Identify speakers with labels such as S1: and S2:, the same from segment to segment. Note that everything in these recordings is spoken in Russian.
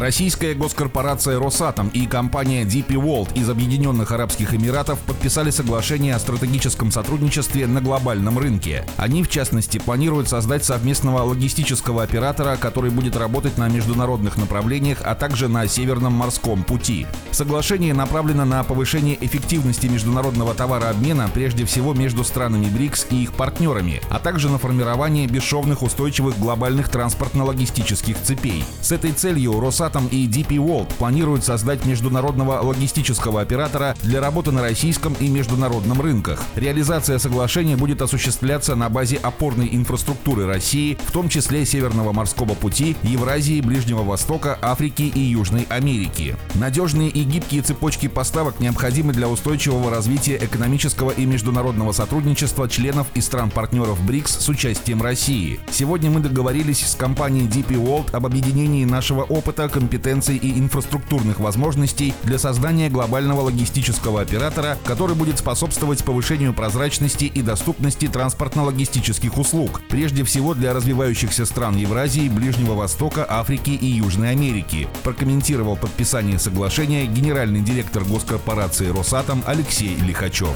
S1: Российская госкорпорация «Росатом» и компания DP World из Объединенных Арабских Эмиратов подписали соглашение о стратегическом сотрудничестве на глобальном рынке. Они, в частности, планируют создать совместного логистического оператора, который будет работать на международных направлениях, а также на Северном морском пути. Соглашение направлено на повышение эффективности международного товарообмена, прежде всего между странами БРИКС и их партнерами, а также на формирование бесшовных устойчивых глобальных транспортно-логистических цепей. С этой целью «Росатом» Росатом и DP World планируют создать международного логистического оператора для работы на российском и международном рынках. Реализация соглашения будет осуществляться на базе опорной инфраструктуры России, в том числе Северного морского пути, Евразии, Ближнего Востока, Африки и Южной Америки. Надежные и гибкие цепочки поставок необходимы для устойчивого развития экономического и международного сотрудничества членов и стран-партнеров БРИКС с участием России. Сегодня мы договорились с компанией DP World об объединении нашего опыта, компетенций и инфраструктурных возможностей для создания глобального логистического оператора, который будет способствовать повышению прозрачности и доступности транспортно-логистических услуг, прежде всего для развивающихся стран Евразии, Ближнего Востока, Африки и Южной Америки, прокомментировал подписание соглашения генеральный директор госкорпорации «Росатом» Алексей Лихачев.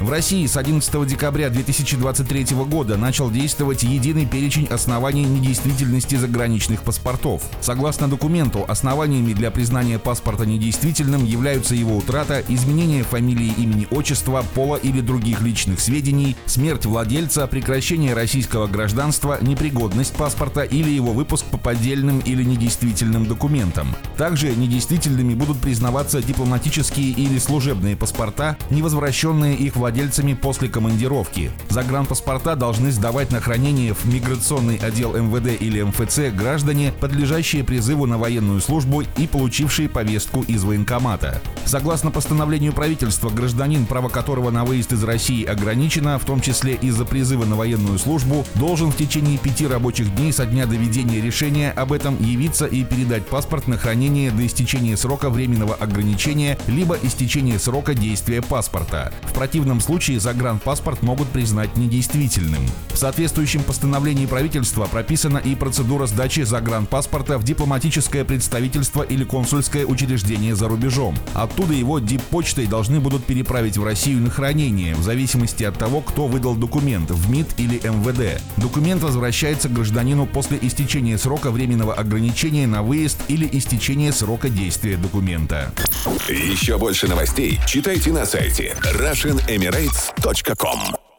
S1: В России с 11 декабря 2023 года начал действовать единый перечень оснований недействительности заграничных паспортов. Согласно Согласно документу, основаниями для признания паспорта недействительным являются его утрата, изменение фамилии, имени, отчества, пола или других личных сведений, смерть владельца, прекращение российского гражданства, непригодность паспорта или его выпуск по поддельным или недействительным документам. Также недействительными будут признаваться дипломатические или служебные паспорта, невозвращенные их владельцами после командировки. Загранпаспорта должны сдавать на хранение в миграционный отдел МВД или МФЦ граждане, подлежащие призыву призыву на военную службу и получившие повестку из военкомата. Согласно постановлению правительства, гражданин, право которого на выезд из России ограничено, в том числе из-за призыва на военную службу, должен в течение пяти рабочих дней со дня доведения решения об этом явиться и передать паспорт на хранение до истечения срока временного ограничения либо истечения срока действия паспорта. В противном случае загранпаспорт могут признать недействительным. В соответствующем постановлении правительства прописана и процедура сдачи загранпаспорта в дипломатическом дипломатическое представительство или консульское учреждение за рубежом. Оттуда его диппочтой должны будут переправить в Россию на хранение, в зависимости от того, кто выдал документ, в МИД или МВД. Документ возвращается гражданину после истечения срока временного ограничения на выезд или истечения срока действия документа.
S2: Еще больше новостей читайте на сайте RussianEmirates.com